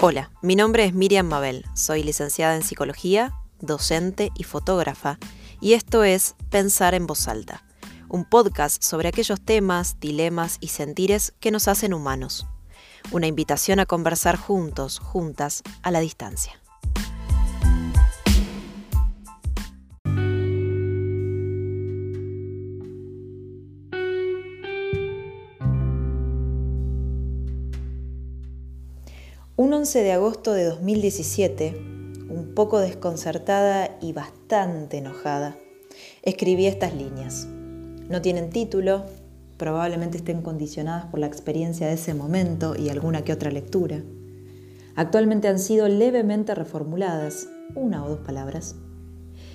Hola, mi nombre es Miriam Mabel, soy licenciada en psicología, docente y fotógrafa, y esto es Pensar en voz alta, un podcast sobre aquellos temas, dilemas y sentires que nos hacen humanos. Una invitación a conversar juntos, juntas, a la distancia. Un 11 de agosto de 2017, un poco desconcertada y bastante enojada, escribí estas líneas. No tienen título, probablemente estén condicionadas por la experiencia de ese momento y alguna que otra lectura. Actualmente han sido levemente reformuladas, una o dos palabras,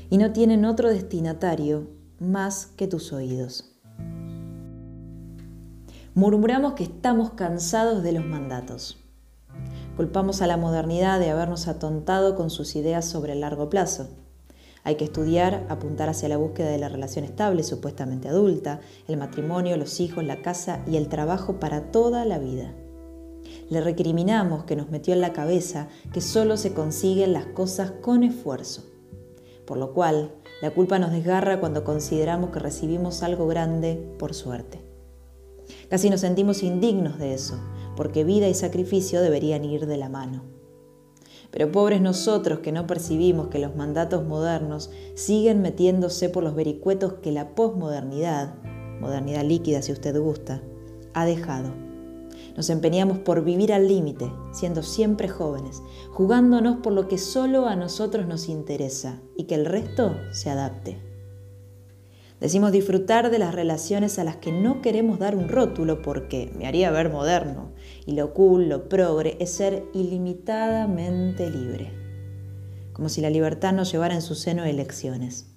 y no tienen otro destinatario más que tus oídos. Murmuramos que estamos cansados de los mandatos Culpamos a la modernidad de habernos atontado con sus ideas sobre el largo plazo. Hay que estudiar, apuntar hacia la búsqueda de la relación estable, supuestamente adulta, el matrimonio, los hijos, la casa y el trabajo para toda la vida. Le recriminamos que nos metió en la cabeza que solo se consiguen las cosas con esfuerzo. Por lo cual, la culpa nos desgarra cuando consideramos que recibimos algo grande por suerte. Casi nos sentimos indignos de eso, porque vida y sacrificio deberían ir de la mano. Pero pobres nosotros que no percibimos que los mandatos modernos siguen metiéndose por los vericuetos que la posmodernidad, modernidad líquida si usted gusta, ha dejado. Nos empeñamos por vivir al límite, siendo siempre jóvenes, jugándonos por lo que solo a nosotros nos interesa y que el resto se adapte. Decimos disfrutar de las relaciones a las que no queremos dar un rótulo porque me haría ver moderno. Y lo cool, lo progre, es ser ilimitadamente libre. Como si la libertad no llevara en su seno elecciones.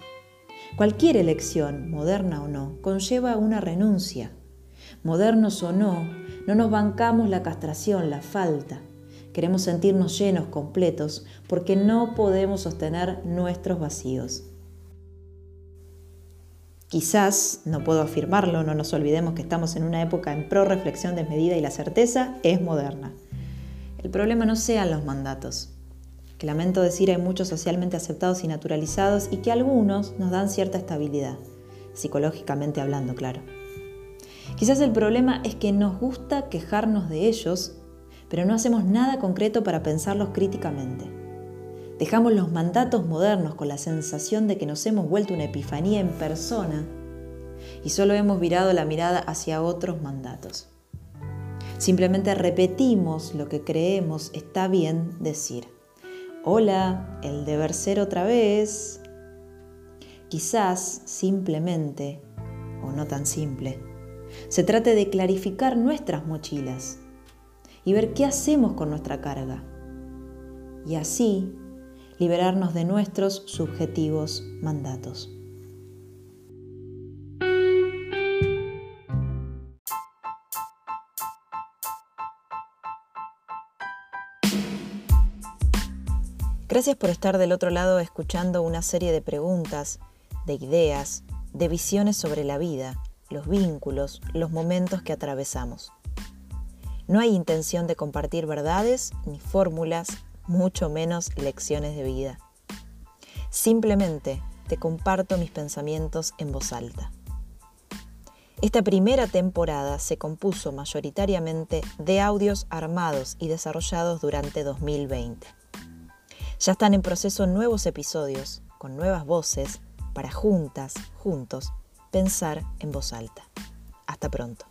Cualquier elección, moderna o no, conlleva una renuncia. Modernos o no, no nos bancamos la castración, la falta. Queremos sentirnos llenos, completos, porque no podemos sostener nuestros vacíos. Quizás, no puedo afirmarlo, no nos olvidemos que estamos en una época en pro reflexión desmedida y la certeza es moderna. El problema no sean los mandatos, que lamento decir hay muchos socialmente aceptados y naturalizados y que algunos nos dan cierta estabilidad, psicológicamente hablando, claro. Quizás el problema es que nos gusta quejarnos de ellos, pero no hacemos nada concreto para pensarlos críticamente. Dejamos los mandatos modernos con la sensación de que nos hemos vuelto una epifanía en persona y solo hemos virado la mirada hacia otros mandatos. Simplemente repetimos lo que creemos está bien decir. Hola, el deber ser otra vez. Quizás simplemente, o no tan simple, se trate de clarificar nuestras mochilas y ver qué hacemos con nuestra carga. Y así liberarnos de nuestros subjetivos mandatos. Gracias por estar del otro lado escuchando una serie de preguntas, de ideas, de visiones sobre la vida, los vínculos, los momentos que atravesamos. No hay intención de compartir verdades ni fórmulas mucho menos lecciones de vida. Simplemente te comparto mis pensamientos en voz alta. Esta primera temporada se compuso mayoritariamente de audios armados y desarrollados durante 2020. Ya están en proceso nuevos episodios con nuevas voces para juntas, juntos, pensar en voz alta. Hasta pronto.